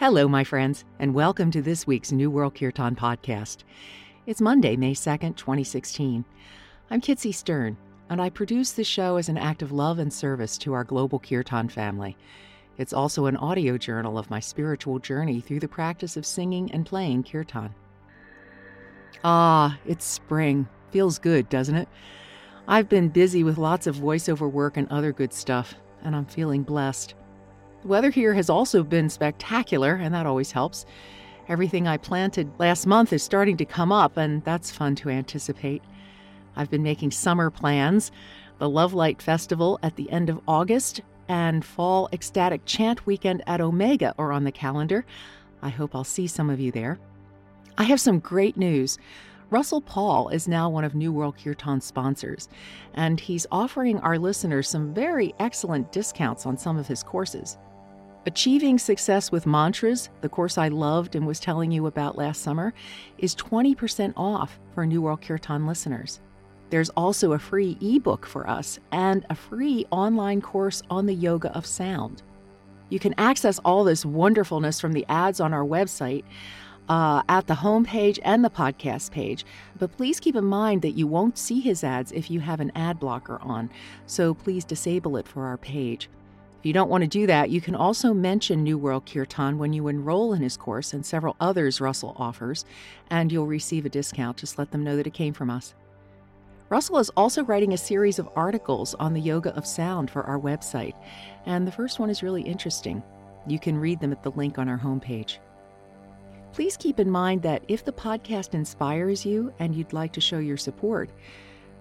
Hello, my friends, and welcome to this week's New World Kirtan podcast. It's Monday, May 2nd, 2016. I'm Kitsy Stern, and I produce this show as an act of love and service to our global Kirtan family. It's also an audio journal of my spiritual journey through the practice of singing and playing Kirtan. Ah, it's spring. Feels good, doesn't it? I've been busy with lots of voiceover work and other good stuff, and I'm feeling blessed. The weather here has also been spectacular, and that always helps. Everything I planted last month is starting to come up, and that's fun to anticipate. I've been making summer plans. The Love Light Festival at the end of August and Fall Ecstatic Chant Weekend at Omega are on the calendar. I hope I'll see some of you there. I have some great news. Russell Paul is now one of New World Kirtan's sponsors, and he's offering our listeners some very excellent discounts on some of his courses. Achieving Success with Mantras, the course I loved and was telling you about last summer, is 20% off for New World Kirtan listeners. There's also a free ebook for us and a free online course on the yoga of sound. You can access all this wonderfulness from the ads on our website uh, at the homepage and the podcast page. But please keep in mind that you won't see his ads if you have an ad blocker on, so please disable it for our page. If you don't want to do that, you can also mention New World Kirtan when you enroll in his course and several others Russell offers, and you'll receive a discount. Just let them know that it came from us. Russell is also writing a series of articles on the yoga of sound for our website, and the first one is really interesting. You can read them at the link on our homepage. Please keep in mind that if the podcast inspires you and you'd like to show your support,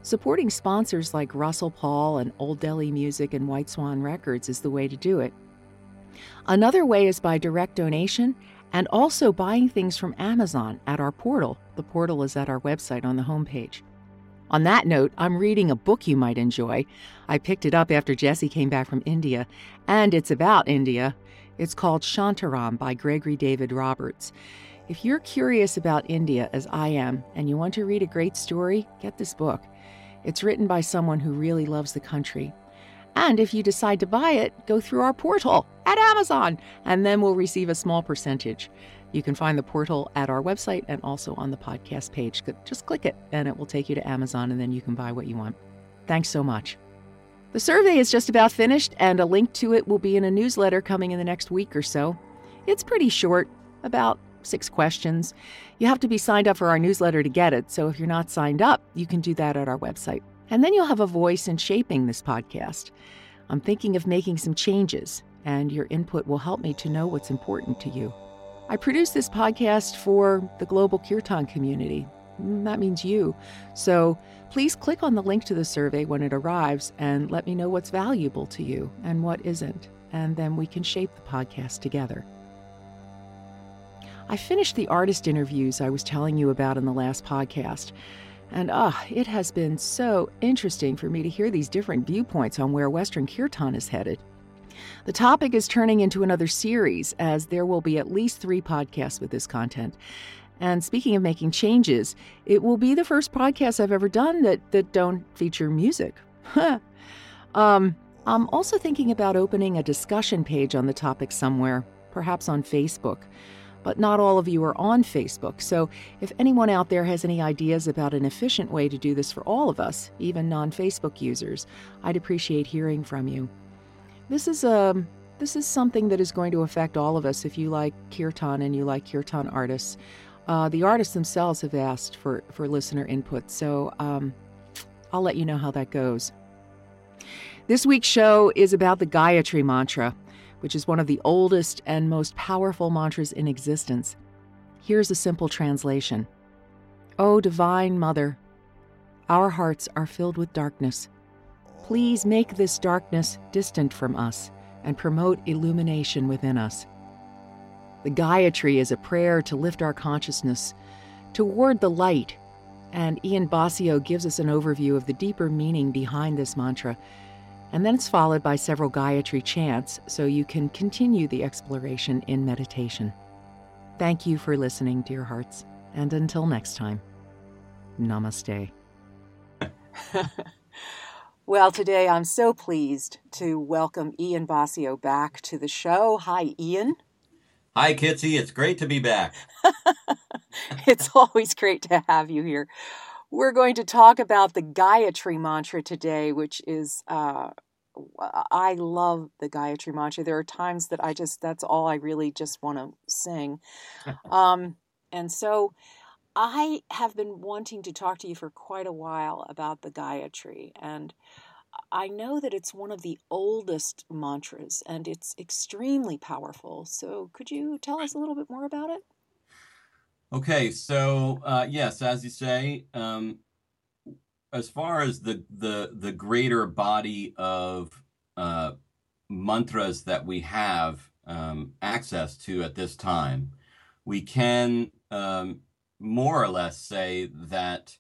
Supporting sponsors like Russell Paul and Old Delhi Music and White Swan Records is the way to do it. Another way is by direct donation and also buying things from Amazon at our portal. The portal is at our website on the homepage. On that note, I'm reading a book you might enjoy. I picked it up after Jesse came back from India, and it's about India. It's called Shantaram by Gregory David Roberts. If you're curious about India, as I am, and you want to read a great story, get this book. It's written by someone who really loves the country. And if you decide to buy it, go through our portal at Amazon, and then we'll receive a small percentage. You can find the portal at our website and also on the podcast page. Just click it, and it will take you to Amazon, and then you can buy what you want. Thanks so much. The survey is just about finished, and a link to it will be in a newsletter coming in the next week or so. It's pretty short, about six questions. You have to be signed up for our newsletter to get it, so if you're not signed up, you can do that at our website. And then you'll have a voice in shaping this podcast. I'm thinking of making some changes, and your input will help me to know what's important to you. I produce this podcast for the global Kirtan community. Mm, that means you. So please click on the link to the survey when it arrives and let me know what's valuable to you and what isn't. And then we can shape the podcast together. I finished the artist interviews I was telling you about in the last podcast. And ah, it has been so interesting for me to hear these different viewpoints on where Western Kirtan is headed. The topic is turning into another series, as there will be at least three podcasts with this content. And speaking of making changes, it will be the first podcast I've ever done that, that don't feature music. um, I'm also thinking about opening a discussion page on the topic somewhere, perhaps on Facebook but not all of you are on Facebook. So if anyone out there has any ideas about an efficient way to do this for all of us, even non Facebook users, I'd appreciate hearing from you. This is a um, this is something that is going to affect all of us if you like kirtan and you like kirtan artists. Uh, the artists themselves have asked for, for listener input, so um, I'll let you know how that goes. This week's show is about the Gayatri Mantra which is one of the oldest and most powerful mantras in existence. Here's a simple translation O Divine Mother, our hearts are filled with darkness. Please make this darkness distant from us and promote illumination within us. The Gayatri is a prayer to lift our consciousness toward the light, and Ian Boccio gives us an overview of the deeper meaning behind this mantra and then it's followed by several Gayatri chants so you can continue the exploration in meditation. Thank you for listening, dear hearts, and until next time, namaste. well, today I'm so pleased to welcome Ian Boccio back to the show. Hi, Ian. Hi, Kitsy. It's great to be back. it's always great to have you here. We're going to talk about the Gayatri Mantra today, which is, uh, I love the Gayatri Mantra. There are times that I just, that's all I really just want to sing. um, and so I have been wanting to talk to you for quite a while about the Gayatri. And I know that it's one of the oldest mantras and it's extremely powerful. So, could you tell us a little bit more about it? Okay, so uh, yes, as you say, um, as far as the the the greater body of uh, mantras that we have um, access to at this time, we can um, more or less say that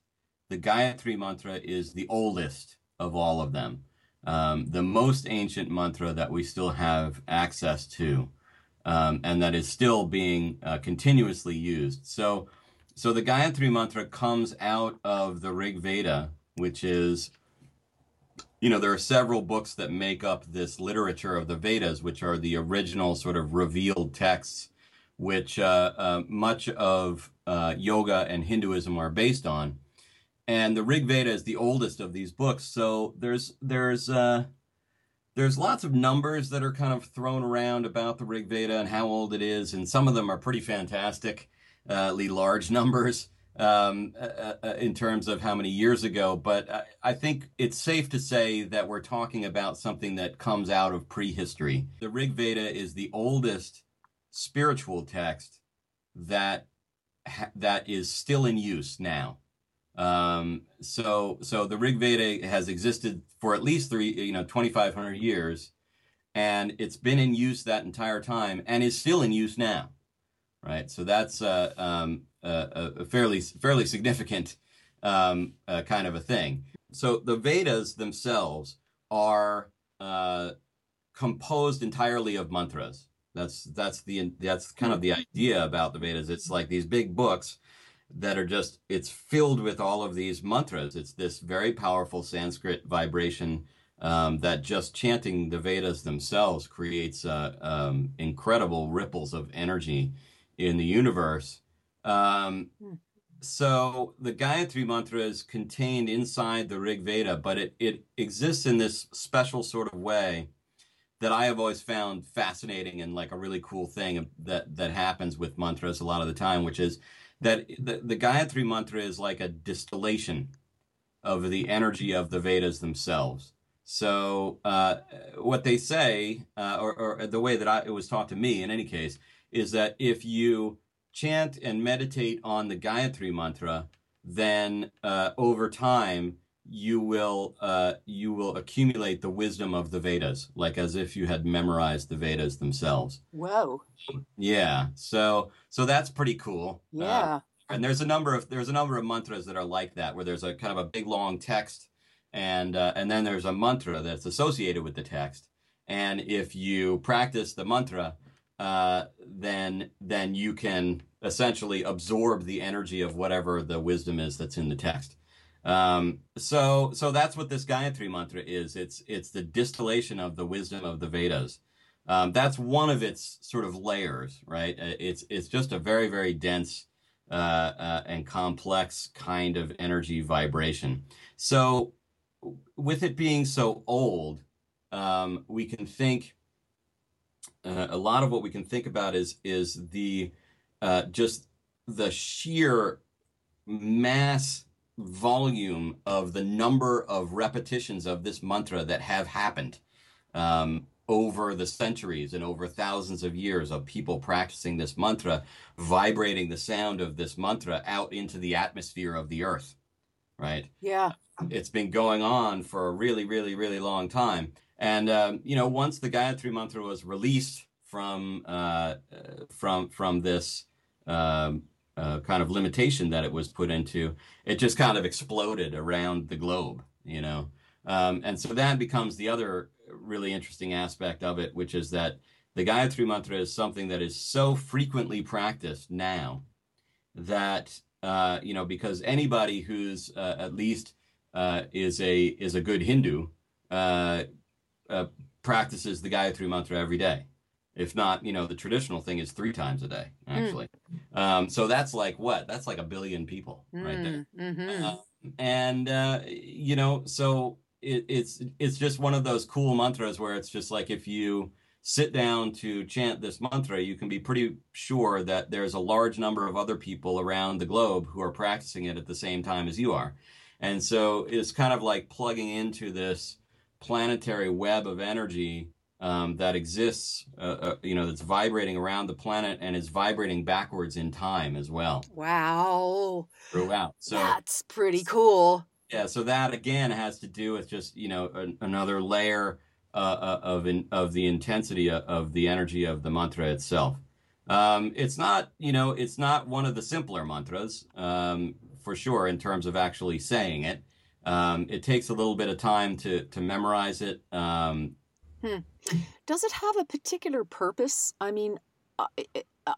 the Gayatri mantra is the oldest of all of them, um, the most ancient mantra that we still have access to, um, and that is still being uh, continuously used. So, so the Gayatri mantra comes out of the Rig Veda, which is, you know, there are several books that make up this literature of the Vedas, which are the original sort of revealed texts, which uh, uh, much of uh, yoga and Hinduism are based on and the Rig Veda is the oldest of these books. So there's there's uh, there's lots of numbers that are kind of thrown around about the Rig Veda and how old it is, and some of them are pretty fantastic, uh, large numbers um, uh, uh, uh, in terms of how many years ago. But I, I think it's safe to say that we're talking about something that comes out of prehistory. The Rig Veda is the oldest spiritual text that that is still in use now. Um, so, so the Rig Veda has existed for at least three, you know, 2,500 years, and it's been in use that entire time and is still in use now, right? So that's uh, um, a, a, fairly fairly significant um, uh, kind of a thing. So the Vedas themselves are uh, composed entirely of mantras. That's that's the that's kind of the idea about the Vedas. It's like these big books that are just it's filled with all of these mantras it's this very powerful sanskrit vibration um, that just chanting the vedas themselves creates uh, um, incredible ripples of energy in the universe um, hmm. so the gayatri mantra is contained inside the rig veda but it, it exists in this special sort of way that I have always found fascinating and like a really cool thing that that happens with mantras a lot of the time, which is that the, the Gayatri mantra is like a distillation of the energy of the Vedas themselves. So uh, what they say, uh, or, or, the way that I, it was taught to me in any case, is that if you chant and meditate on the Gayatri mantra, then uh, over time you will uh, you will accumulate the wisdom of the Vedas, like as if you had memorized the Vedas themselves. Whoa. Yeah. So so that's pretty cool. Uh, yeah. Uh, and there's a number of there's a number of mantras that are like that, where there's a kind of a big long text, and uh, and then there's a mantra that's associated with the text. And if you practice the mantra, uh, then then you can essentially absorb the energy of whatever the wisdom is that's in the text. Um, so so that's what this Gayatri mantra is. It's it's the distillation of the wisdom of the Vedas. Um, that's one of its sort of layers, right? Uh, it's it's just a very very dense uh, uh, and complex kind of energy vibration. So with it being so old, um, we can think uh, a lot of what we can think about is is the uh, just the sheer mass volume of the number of repetitions of this mantra that have happened um, over the centuries and over thousands of years of people practicing this mantra, vibrating the sound of this mantra out into the atmosphere of the earth, right? Yeah. It's been going on for a really, really, really long time. And, um, you know, once the Gayatri mantra was released from, uh, from, from this, um, uh, kind of limitation that it was put into, it just kind of exploded around the globe, you know. Um, and so that becomes the other really interesting aspect of it, which is that the Gayatri Mantra is something that is so frequently practiced now that, uh, you know, because anybody who's uh, at least uh, is a is a good Hindu uh, uh, practices the Gayatri Mantra every day if not, you know, the traditional thing is three times a day, actually. Mm. Um, so that's like what? That's like a billion people mm. right there. Mm-hmm. Uh, and, uh, you know, so it, it's, it's just one of those cool mantras where it's just like if you sit down to chant this mantra, you can be pretty sure that there's a large number of other people around the globe who are practicing it at the same time as you are. And so it's kind of like plugging into this planetary web of energy um, that exists, uh, uh, you know, that's vibrating around the planet and is vibrating backwards in time as well. Wow. Throughout. So that's pretty cool. Yeah. So that again has to do with just, you know, an, another layer uh, uh of, in, of the intensity of the energy of the mantra itself. Um, it's not, you know, it's not one of the simpler mantras, um, for sure, in terms of actually saying it. Um, it takes a little bit of time to, to memorize it. Um, Hmm. Does it have a particular purpose? I mean,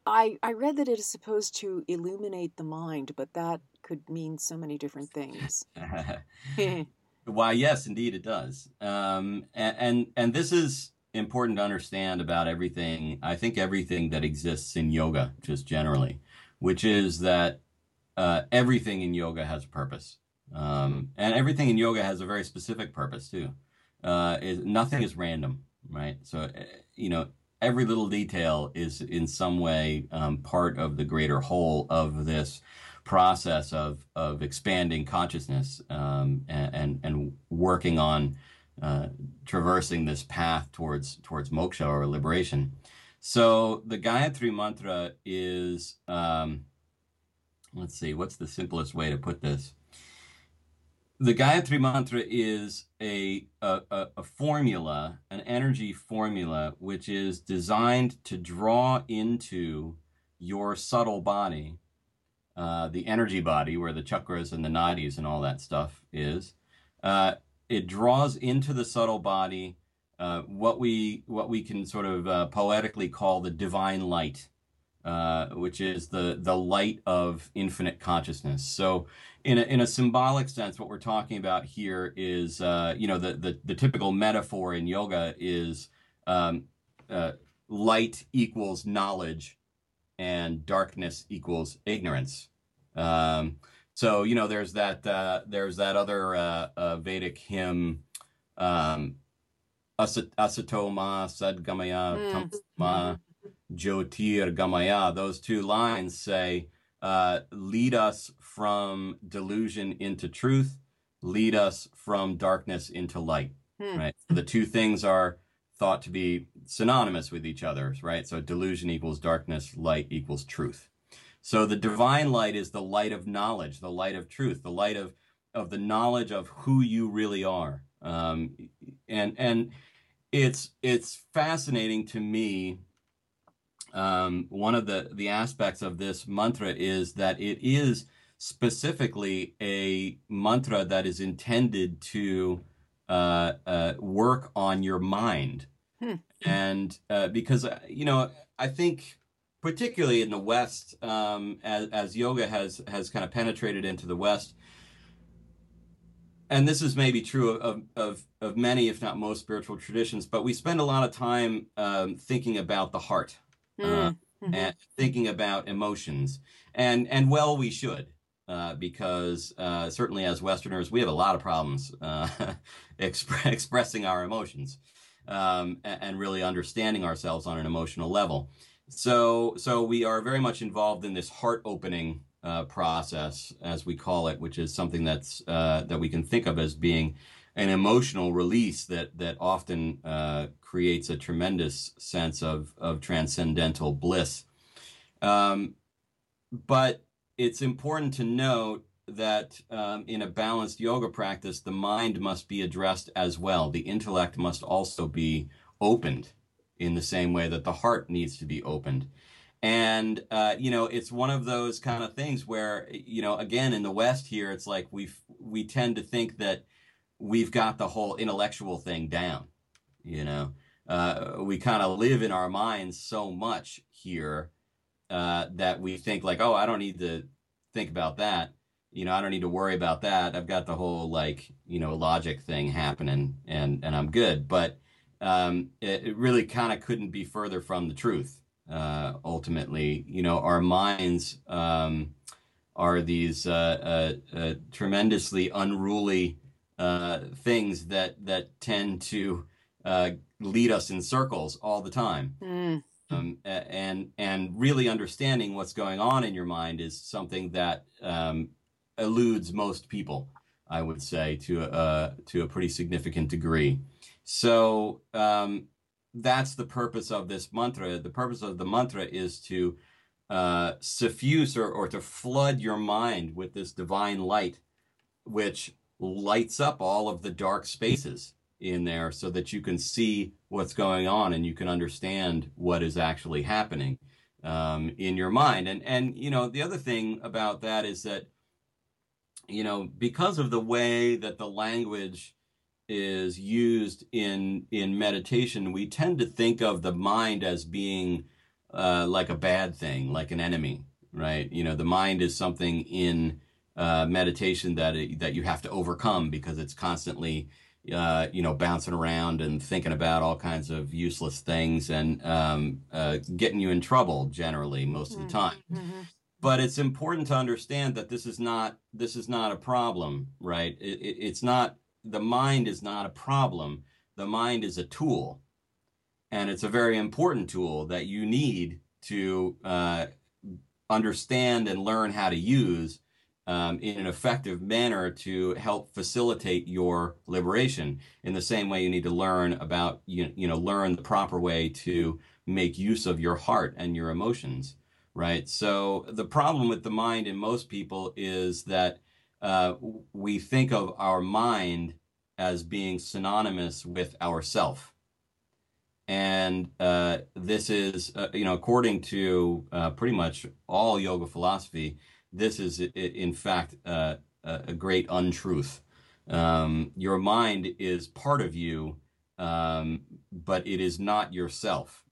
I, I read that it is supposed to illuminate the mind, but that could mean so many different things. Why, yes, indeed, it does. Um, and, and and this is important to understand about everything. I think everything that exists in yoga, just generally, which is that uh, everything in yoga has a purpose, um, and everything in yoga has a very specific purpose too uh, is nothing is random, right? So, eh, you know, every little detail is in some way um, part of the greater whole of this process of of expanding consciousness um, and, and, and working on uh, traversing this path towards towards moksha or liberation. So the Gayatri mantra is um, let's see, what's the simplest way to put this? The Gayatri Mantra is a, a, a, formula, an energy formula, which is designed to draw into your subtle body, uh, the energy body where the chakras and the nadis and all that stuff is. Uh, it draws into the subtle body uh, what we what we can sort of uh, poetically call the divine light, uh, which is the the light of infinite consciousness. So in a, in a symbolic sense, what we're talking about here is, uh, you know, the, the, the, typical metaphor in yoga is um, uh, light equals knowledge and darkness equals ignorance. Um, so, you know, there's that, uh, there's that other uh, Vedic hymn, um, Asatoma Sadgamaya mm. Tamma Jyotir Gamaya. Those two lines say, uh, lead us from delusion into truth, lead us from darkness into light. Hmm. Right. The two things are thought to be synonymous with each other, right? So delusion equals darkness, light equals truth. So the divine light is the light of knowledge, the light of truth, the light of of the knowledge of who you really are. Um, and and it's it's fascinating to me um, one of the, the aspects of this mantra is that it is specifically a mantra that is intended to uh, uh, work on your mind. Hmm. And uh, because, uh, you know, I think particularly in the West, um, as, as yoga has, has kind of penetrated into the West, and this is maybe true of, of, of many, if not most, spiritual traditions, but we spend a lot of time um, thinking about the heart uh, mm-hmm. and thinking about emotions. And and well, we should. Uh, because uh, certainly as Westerners, we have a lot of problems uh, exp- expressing our emotions um, and, and, really understanding ourselves on an emotional level. So, so we are very much involved in this heart opening uh, process, as we call it, which is something that's uh, that we can think of as being an emotional release that that often uh, creates a tremendous sense of of transcendental bliss. Um, but it's important to note that um, in a balanced yoga practice, the mind must be addressed as well. The intellect must also be opened in the same way that the heart needs to be opened. And uh, you know, it's one of those kind of things where you know, again, in the West here, it's like we we tend to think that we've got the whole intellectual thing down. You know, uh, we kind of live in our minds so much here uh, that we think like, oh, I don't need to think about that. You know, I don't need to worry about that. I've got the whole like, you know, logic thing happening, and and I'm good. But um, it, it, really kind of couldn't be further from the truth. Uh, ultimately, you know, our minds um, are these uh, uh, uh tremendously unruly uh, things that that tend to uh, lead us in circles all the time. Mm. Um, and and really understanding what's going on in your mind is something that um, eludes most people. I would say to a to a pretty significant degree. So um, that's the purpose of this mantra. The purpose of the mantra is to uh, suffuse or, or to flood your mind with this divine light, which lights up all of the dark spaces in there so that you can see what's going on and you can understand what is actually happening um, in your mind. And and you know the other thing about that is that you know because of the way that the language is used in in meditation, we tend to think of the mind as being uh, like a bad thing, like an enemy, right? You know, the mind is something in uh, meditation that that you have to overcome because it's constantly uh, you know, bouncing around and thinking about all kinds of useless things and um, uh, getting you in trouble generally most of the mm-hmm, time. Mm-hmm. But it's important to understand that this is not this is not a problem, right? It, it, it's not the mind is not a problem. The mind is a tool, and it's a very important tool that you need to uh, understand and learn how to use um, in an effective manner to help facilitate your liberation. In the same way, you need to learn about you, you know learn the proper way to make use of your heart and your emotions. Right. So the problem with the mind in most people is that uh, we think of our mind as being synonymous with ourself. And uh, this is, uh, you know, according to uh, pretty much all yoga philosophy, this is in fact uh, a great untruth. Um, your mind is part of you, um, but it is not yourself.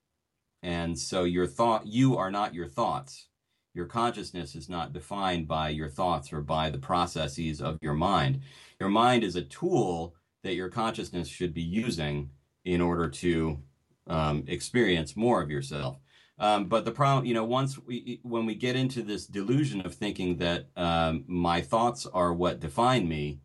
And so your thought, you are not your thoughts. Your consciousness is not defined by your thoughts or by the processes of your mind. Your mind is a tool that your consciousness should be using in order to um, experience more of yourself. Um, but the problem, you know, once we, when we get into this delusion of thinking that um, my thoughts are what define me,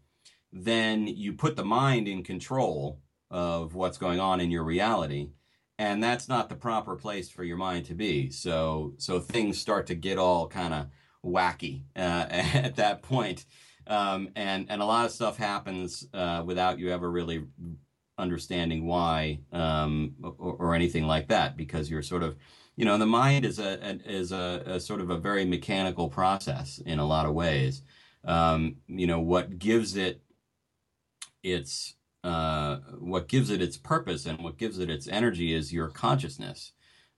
then you put the mind in control of what's going on in your reality, and that's not the proper place for your mind to be. So, so things start to get all kind of wacky uh, at that point. Um, and and a lot of stuff happens uh, without you ever really understanding why um, or, or anything like that because you're sort of you know the mind is a, a is a, a, sort of a very mechanical process in a lot of ways. Um, you know what gives it its uh, what gives it its purpose and what gives it its energy is your consciousness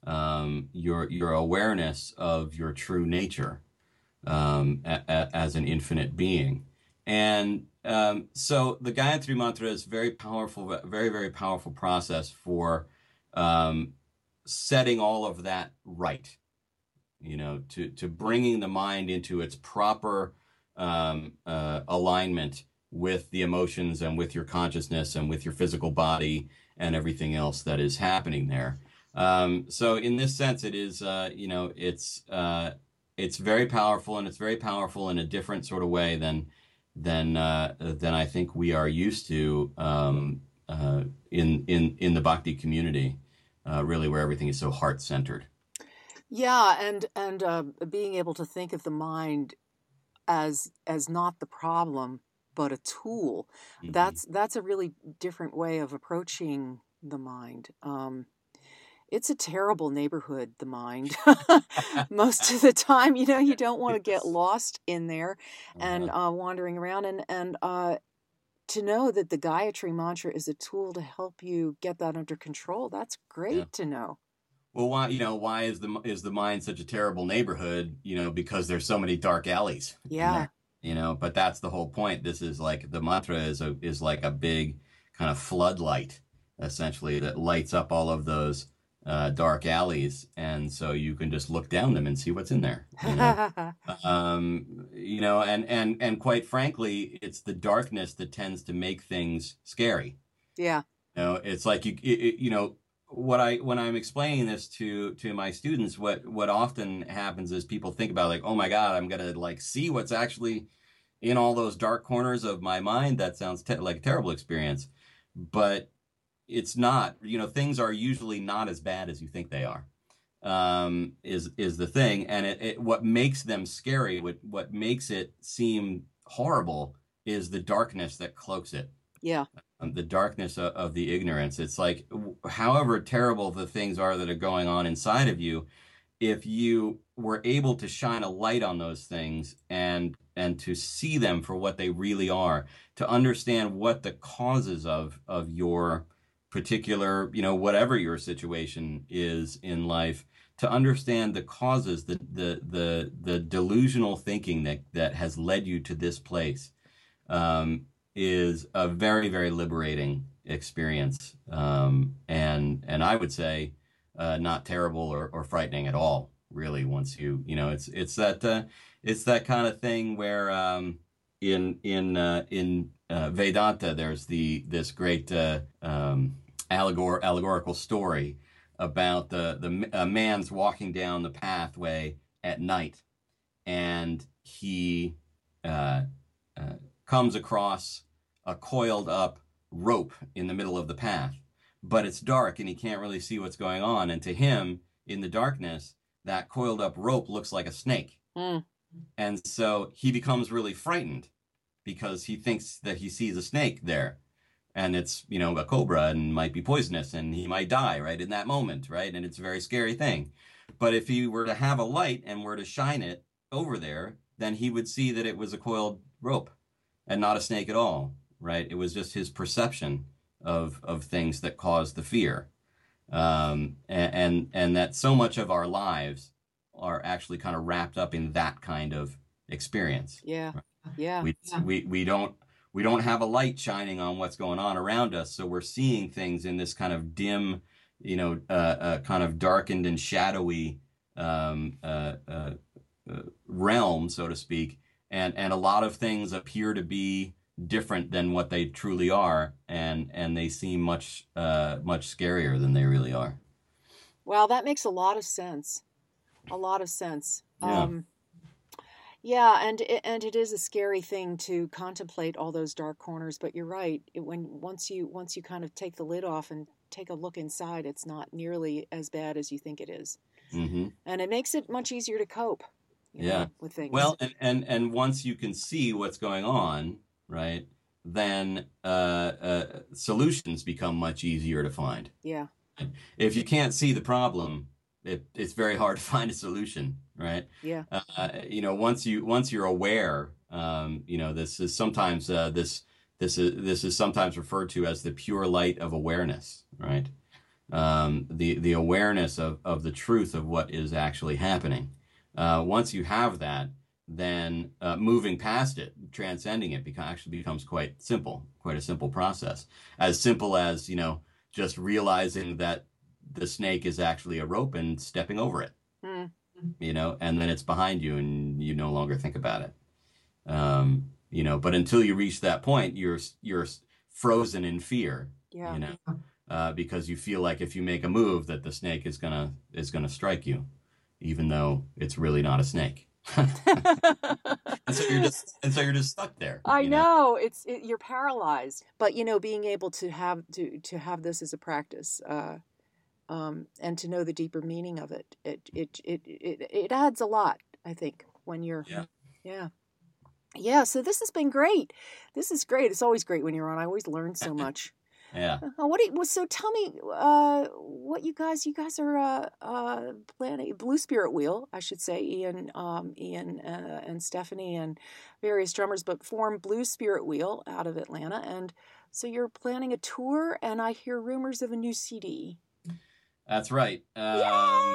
um, your your awareness of your true nature um, a, a, as an infinite being. And um, so the Gayatri mantra is very powerful very very powerful process for um, setting all of that right you know to to bringing the mind into its proper um, uh, alignment with the emotions and with your consciousness and with your physical body and everything else that is happening there. Um, so in this sense it is uh, you know it's uh, it's very powerful and it's very powerful in a different sort of way than than uh, than I think we are used to um, uh, in in in the bhakti community uh, really where everything is so heart centered. Yeah, and and uh, being able to think of the mind as as not the problem but a tool. Mm-hmm. That's that's a really different way of approaching the mind. Um, it's a terrible neighborhood, the mind. Most of the time, you know, you don't want to get lost in there and uh-huh. uh, wandering around. And and uh, to know that the Gayatri mantra is a tool to help you get that under control, that's great yeah. to know. Well, why you know why is the is the mind such a terrible neighborhood? You know, because there's so many dark alleys. Yeah. You know, but that's the whole point. This is like the mantra is a is like a big kind of floodlight, essentially, that lights up all of those uh, dark alleys, and so you can just look down them and see what's in there. You know? um, you know, and and and quite frankly, it's the darkness that tends to make things scary. Yeah. You know, it's like you it, you know what I when I'm explaining this to to my students, what what often happens is people think about like, oh my God, I'm gonna like see what's actually in all those dark corners of my mind. That sounds te- like a terrible experience, but it's not. You know, things are usually not as bad as you think they are. Um, is is the thing, and it, it what makes them scary, what what makes it seem horrible, is the darkness that cloaks it. Yeah. Um, the darkness of, of the ignorance. It's like, however terrible the things are that are going on inside of you, if you were able to shine a light on those things and and to see them for what they really are, to understand what the causes of of your particular, you know, whatever your situation is in life, to understand the causes, the the the the delusional thinking that that has led you to this place, um, is a very very liberating experience, um, and and I would say uh, not terrible or, or frightening at all. Really, once you you know, it's it's that uh, it's that kind of thing where um, in in uh, in uh, Vedanta there's the this great uh, um, allegor- allegorical story about the the a man's walking down the pathway at night, and he uh, uh, comes across a coiled up rope in the middle of the path, but it's dark and he can't really see what's going on. And to him, in the darkness, that coiled up rope looks like a snake, Mm. and so he becomes really frightened because he thinks that he sees a snake there and it's you know a cobra and might be poisonous and he might die right in that moment right? And it's a very scary thing. But if he were to have a light and were to shine it over there then he would see that it was a coiled rope and not a snake at all right? It was just his perception of of things that caused the fear. Um, and, and and that so much of our lives are actually kind of wrapped up in that kind of experience. Yeah. Yeah. we we we don't we don't have a light shining on what's going on around us, so we're seeing things in this kind of dim, you know, uh, uh, kind of darkened and shadowy um, uh, uh, uh, realm, so to speak, and and a lot of things appear to be different than what they truly are, and and they seem much uh, much scarier than they really are. Wow, that makes a lot of sense. A lot of sense. Yeah. Um, yeah, and it, and it is a scary thing to contemplate all those dark corners. But you're right. It, when once you once you kind of take the lid off and take a look inside, it's not nearly as bad as you think it is, hmm and it makes it much easier to cope. Yeah. know, with things. Well, and, and and once you can see what's going on, right, then uh, uh, solutions become much easier to find. yeah, If you can't see the problem, it, it's very hard to find a solution, right? yeah, Uh, you know, once you once you're aware, um, you know, this is sometimes uh, this this is this is sometimes referred to as the pure light of awareness, right? Um, the the awareness of of the truth of what is actually happening. Uh, once you have that, then uh, moving past it, transcending it, beca- actually becomes quite simple, quite a simple process. As simple as you know, just realizing that the snake is actually a rope and stepping over it. You know, and then it's behind you and you no longer think about it. Um, you know, but until you reach that point, you're you're frozen in fear, yeah. you know, uh, because you feel like if you make a move that the snake is gonna is gonna strike you, even though it's really not a snake. and so you're just and so you're just stuck there. I you know it's it, you're paralyzed, but you know, being able to have to to have this as a practice, uh, um, and to know the deeper meaning of it, it it it it, it adds a lot. I think when you're, Yeah. yeah, yeah. So this has been great. This is great. It's always great when you're on. I always learn so much. Yeah. Uh, what do you, so tell me uh, what you guys you guys are uh, uh, planning Blue Spirit Wheel I should say Ian um, Ian uh, and Stephanie and various drummers but form Blue Spirit Wheel out of Atlanta and so you're planning a tour and I hear rumors of a new CD. That's right. Um, Yay!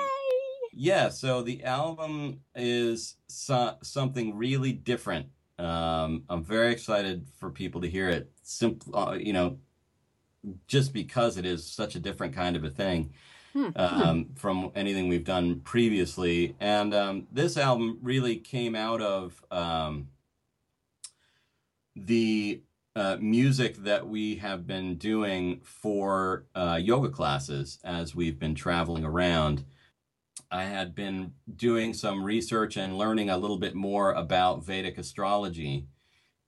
Yeah, so the album is so, something really different. Um, I'm very excited for people to hear it. Simple, uh, you know, just because it is such a different kind of a thing Hmm. um, from anything we've done previously. And um, this album really came out of um, the uh, music that we have been doing for uh, yoga classes as we've been traveling around. I had been doing some research and learning a little bit more about Vedic astrology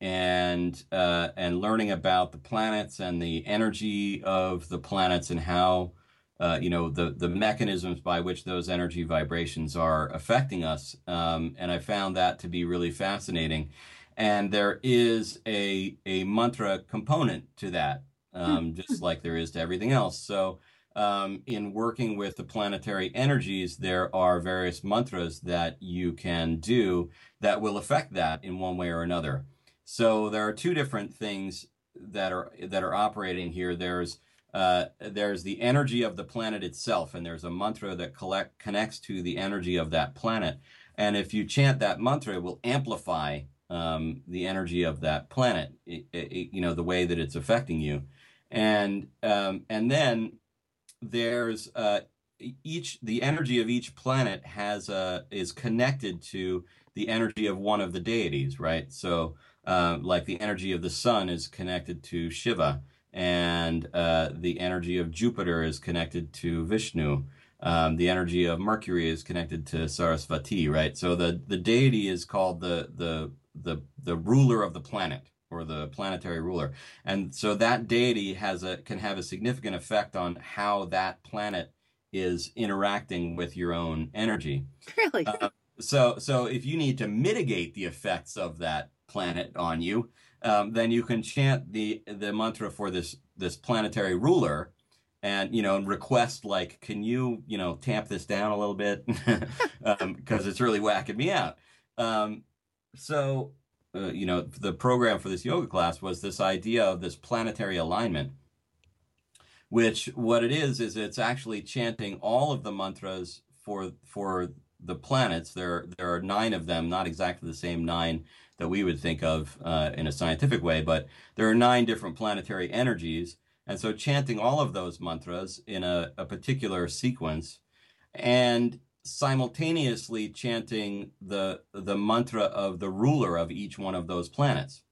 and uh, and learning about the planets and the energy of the planets and how uh, you know the the mechanisms by which those energy vibrations are affecting us. Um, and I found that to be really fascinating. And there is a a mantra component to that, um, hmm. just like there is to everything else. So um, in working with the planetary energies, there are various mantras that you can do that will affect that in one way or another. So there are two different things that are that are operating here. There's uh, there's the energy of the planet itself, and there's a mantra that collect, connects to the energy of that planet. And if you chant that mantra, it will amplify um, the energy of that planet. It, it, you know the way that it's affecting you, and um, and then there's uh, each the energy of each planet has a is connected to the energy of one of the deities, right? So, uh, like the energy of the sun is connected to Shiva, and uh, the energy of Jupiter is connected to Vishnu. Um, the energy of Mercury is connected to Sarasvati, right? So the the deity is called the the the the ruler of the planet, or the planetary ruler. And so that deity has a can have a significant effect on how that planet is interacting with your own energy. Really? Uh, so so if you need to mitigate the effects of that planet on you, um, then you can chant the the mantra for this this planetary ruler and you know and request like can you you know tamp this down a little bit because um, it's really whacking me out um, so uh, you know, the program for this yoga class was this idea of this planetary alignment, which what it is is it's actually chanting all of the mantras for for the planets. There there are nine of them, not exactly the same nine that we would think of uh, in a scientific way, but there are nine different planetary energies, and so chanting all of those mantras in a, a particular sequence, and simultaneously chanting the the mantra of the ruler of each one of those planets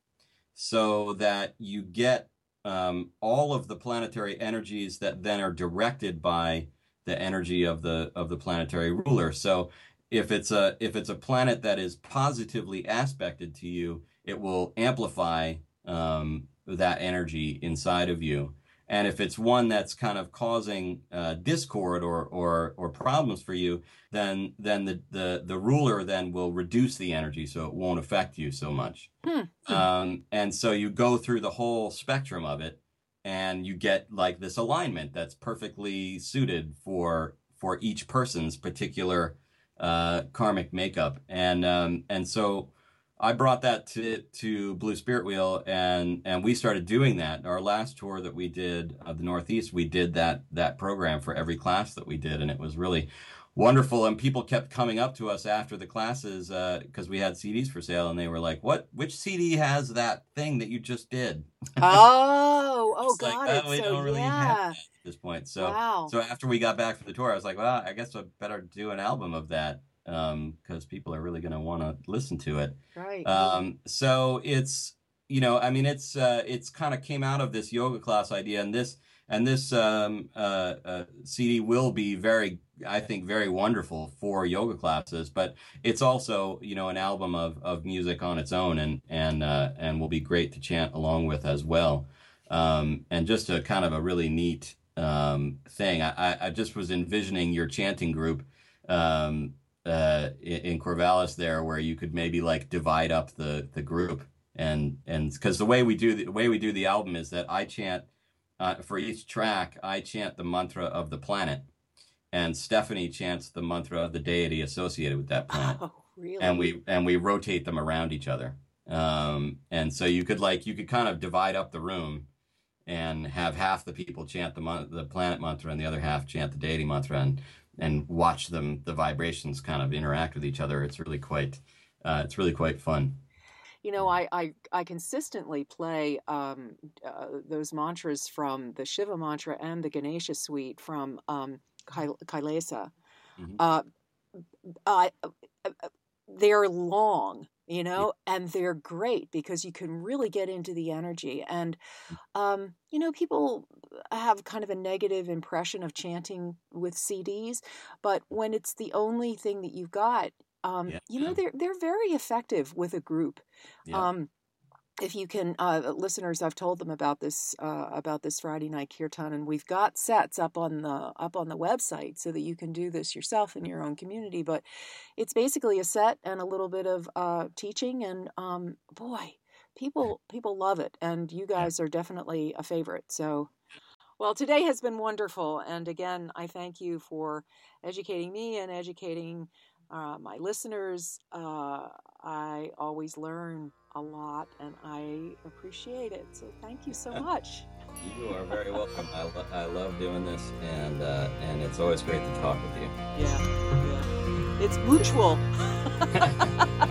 so that you get um, all of the planetary energies that then are directed by the energy of the of the planetary ruler. So if it's a if it's a planet that is positively aspected to you it will amplify um, that energy inside of you and if it's one that's kind of causing uh, discord or, or, or problems for you, then then the, the, the ruler then will reduce the energy so it won't affect you so much. Hmm. Um, and so you go through the whole spectrum of it and you get like this alignment that's perfectly suited for for each person's particular uh, karmic makeup. And um, and so I brought that to to Blue Spirit Wheel, and and we started doing that. Our last tour that we did of the Northeast, we did that that program for every class that we did, and it was really wonderful. And people kept coming up to us after the classes because uh, we had CDs for sale, and they were like, "What? Which CD has that thing that you just did?" Oh, oh, got like, it. Oh, we so, don't really yeah. have that at this point. So, wow. so after we got back from the tour, I was like, "Well, I guess I better do an album of that." Because um, people are really going to want to listen to it. Right. Um, so it's you know, I mean, it's uh, it's kind of came out of this yoga class idea, and this and this um, uh, uh, CD will be very, I think, very wonderful for yoga classes. But it's also you know an album of of music on its own, and and uh, and will be great to chant along with as well. Um, and just a kind of a really neat um, thing. I, I just was envisioning your chanting group um, uh, in Corvallis there where you could maybe like divide up the the group and and because the way we do the, the, way we do the album is that I chant uh, for each track I chant the mantra of the planet and Stephanie chants the mantra of the deity associated with that planet. Oh, really? And we and we rotate them around each other. Um, and so you could like you could kind of divide up the room and have half the people chant the the planet mantra and the other half chant the deity mantra and and watch them the vibrations kind of interact with each other it's really quite uh, it's really quite fun. You know i i, I consistently play um, uh, those mantras from the shiva mantra and the ganesha suite from um, kailasa mm-hmm. uh, I, uh, they're long you know and they're great because you can really get into the energy and Mm. um, you know people have kind of a negative impression of chanting with cds but when it's the only thing that you've got um, Yeah. you know they're they're very effective with a group Yeah. um, if you can uh, listeners i've told them about this uh, about this friday night kirtan and we've got sets up on the up on the website so that you can do this yourself in your own community but it's basically a set and a little bit of uh, teaching and um, boy people people love it and you guys are definitely a favorite so well today has been wonderful and again i thank you for educating me and educating uh, my listeners uh, i always learn a lot and i appreciate it so thank you so much You are very welcome. I, lo- I love doing this, and uh, and it's always great to talk with you. yeah yeah it's mutual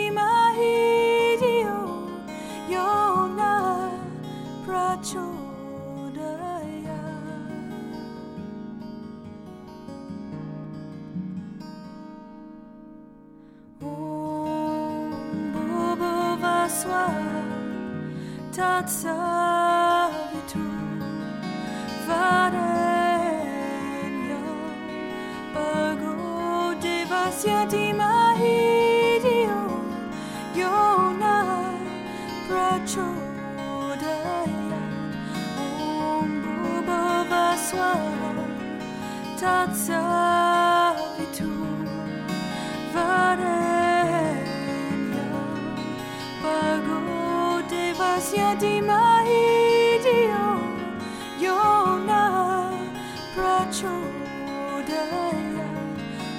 stolzer wie du varenda pagode vas ja di mai dio yona prachodaya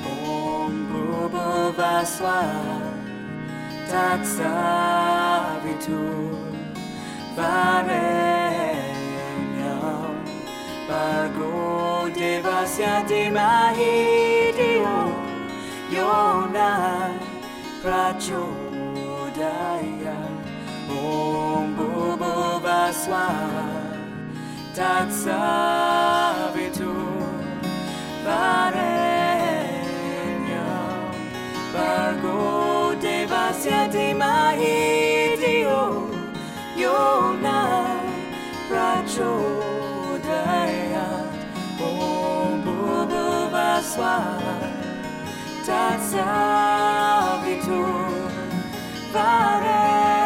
om bubo vaswa tatsa wie du varenda pagode Devasya siatima hidio Yona prachodaya Ombubo baswa Tatsavitu Varenya Bargo devasya siatima hidio Yona prachodaya Salvator, Varela.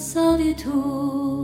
salve tu.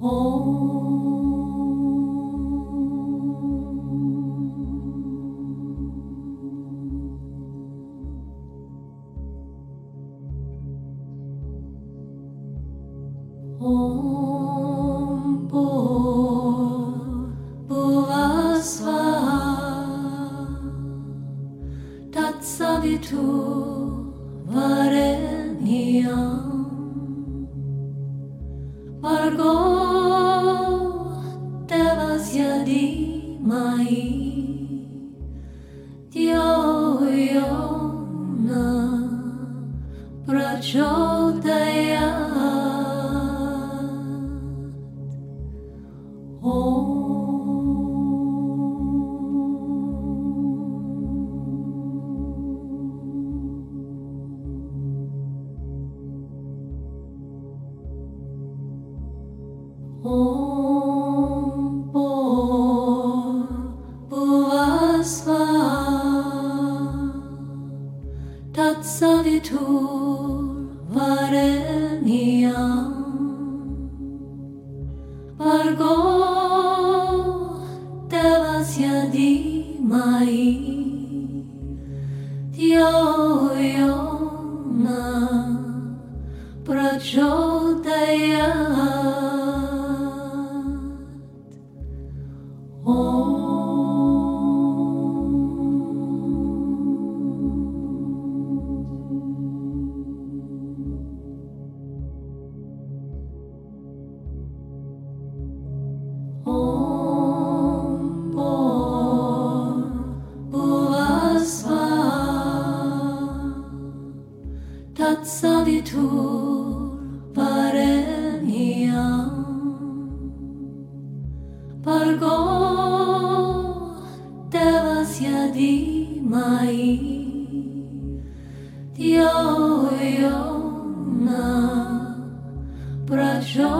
home. tur parenia Pargo devasya di mai yo na prajna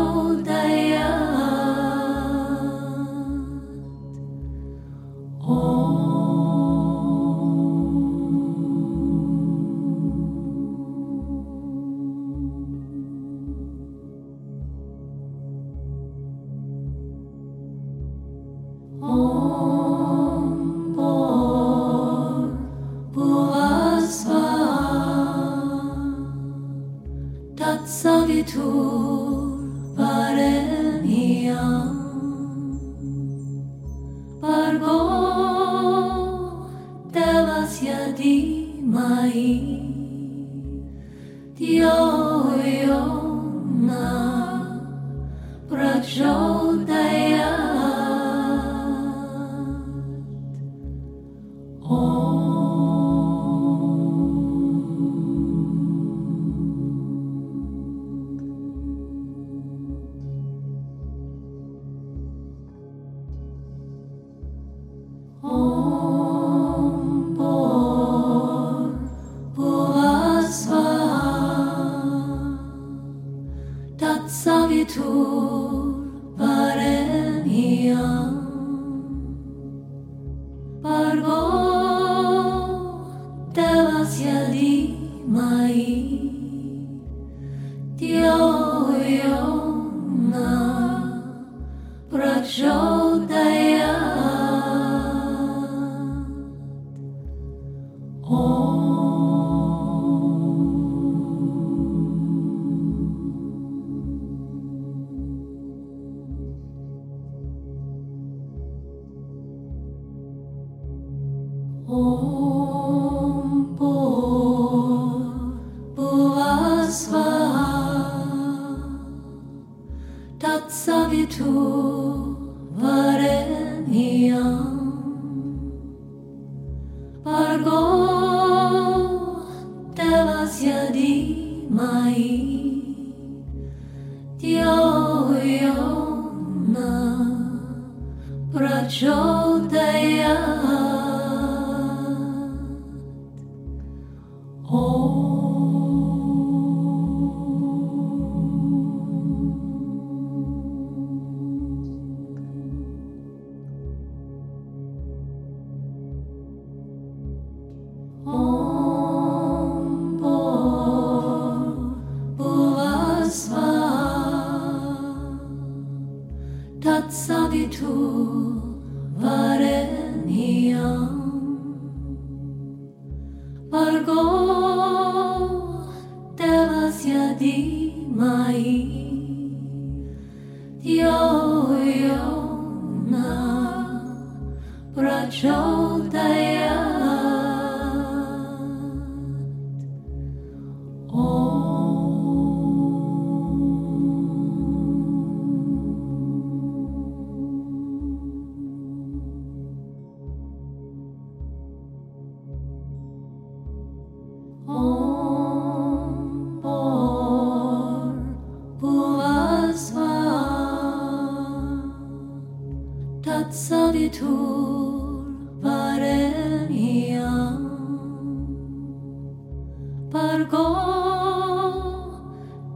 Bhargo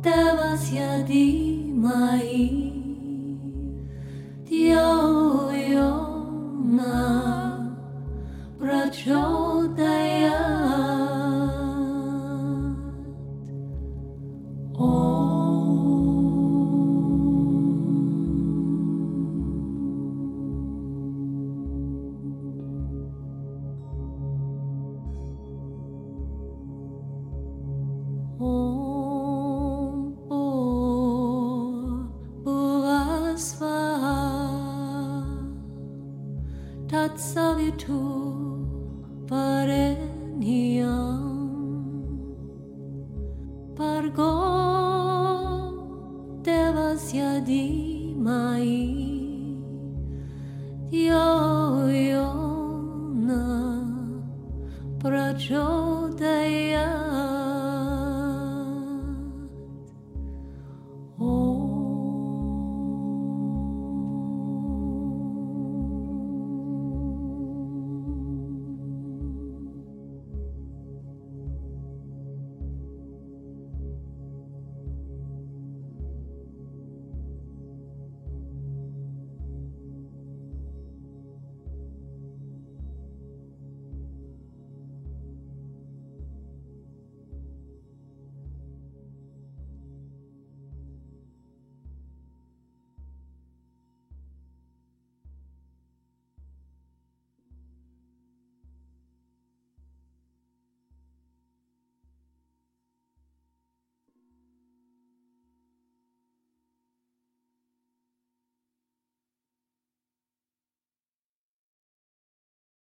Devasya Dhimahi Dioyona